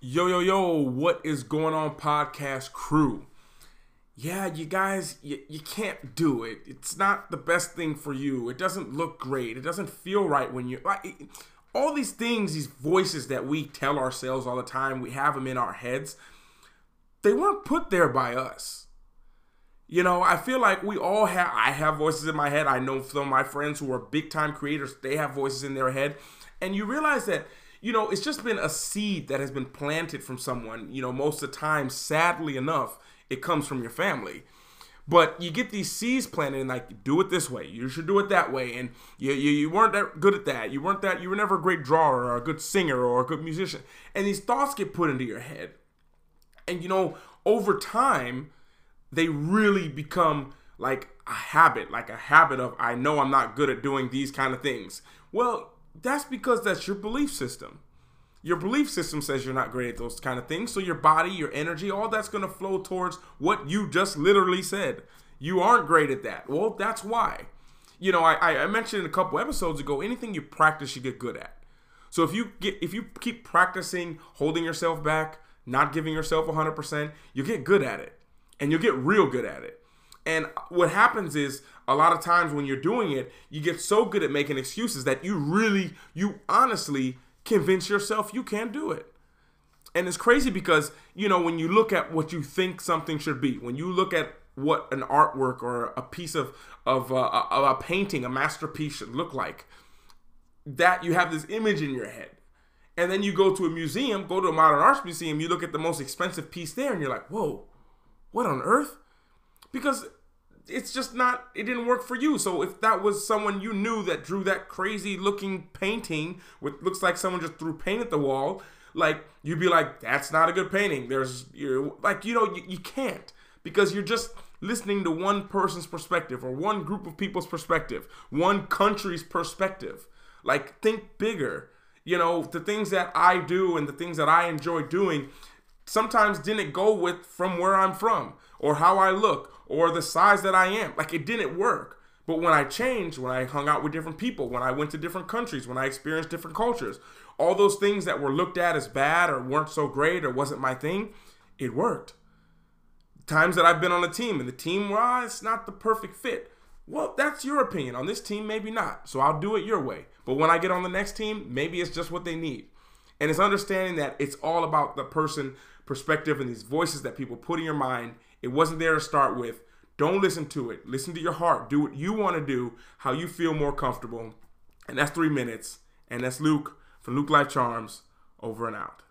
Yo, yo, yo, what is going on, podcast crew? Yeah, you guys, you, you can't do it. It's not the best thing for you. It doesn't look great. It doesn't feel right when you're like all these things, these voices that we tell ourselves all the time, we have them in our heads. They weren't put there by us. You know, I feel like we all have, I have voices in my head. I know some of my friends who are big time creators, they have voices in their head. And you realize that you know, it's just been a seed that has been planted from someone. You know, most of the time, sadly enough, it comes from your family. But you get these seeds planted and like do it this way. You should do it that way. And you, you, you weren't that good at that. You weren't that you were never a great drawer or a good singer or a good musician. And these thoughts get put into your head. And you know, over time, they really become like a habit, like a habit of I know I'm not good at doing these kind of things. Well, that's because that's your belief system. Your belief system says you're not great at those kind of things. So your body, your energy, all that's going to flow towards what you just literally said. You aren't great at that. Well, that's why. You know, I, I mentioned a couple episodes ago, anything you practice, you get good at. So if you get if you keep practicing holding yourself back, not giving yourself 100%, you get good at it. And you'll get real good at it. And what happens is a lot of times when you're doing it, you get so good at making excuses that you really, you honestly convince yourself you can't do it. And it's crazy because, you know, when you look at what you think something should be, when you look at what an artwork or a piece of, of, uh, a, a painting, a masterpiece should look like, that you have this image in your head. And then you go to a museum, go to a modern arts museum, you look at the most expensive piece there, and you're like, whoa, what on earth? Because it's just not it didn't work for you. So if that was someone you knew that drew that crazy looking painting with looks like someone just threw paint at the wall like you'd be like that's not a good painting. There's you like you know you, you can't because you're just listening to one person's perspective or one group of people's perspective one country's perspective. Like think bigger. You know the things that i do and the things that i enjoy doing sometimes didn't go with from where i'm from or how i look or the size that I am. Like it didn't work. But when I changed, when I hung out with different people, when I went to different countries, when I experienced different cultures, all those things that were looked at as bad or weren't so great or wasn't my thing, it worked. Times that I've been on a team and the team, well, it's not the perfect fit. Well, that's your opinion. On this team, maybe not. So I'll do it your way. But when I get on the next team, maybe it's just what they need. And it's understanding that it's all about the person perspective and these voices that people put in your mind it wasn't there to start with. Don't listen to it. Listen to your heart. Do what you want to do, how you feel more comfortable. And that's three minutes. And that's Luke from Luke Life Charms. Over and out.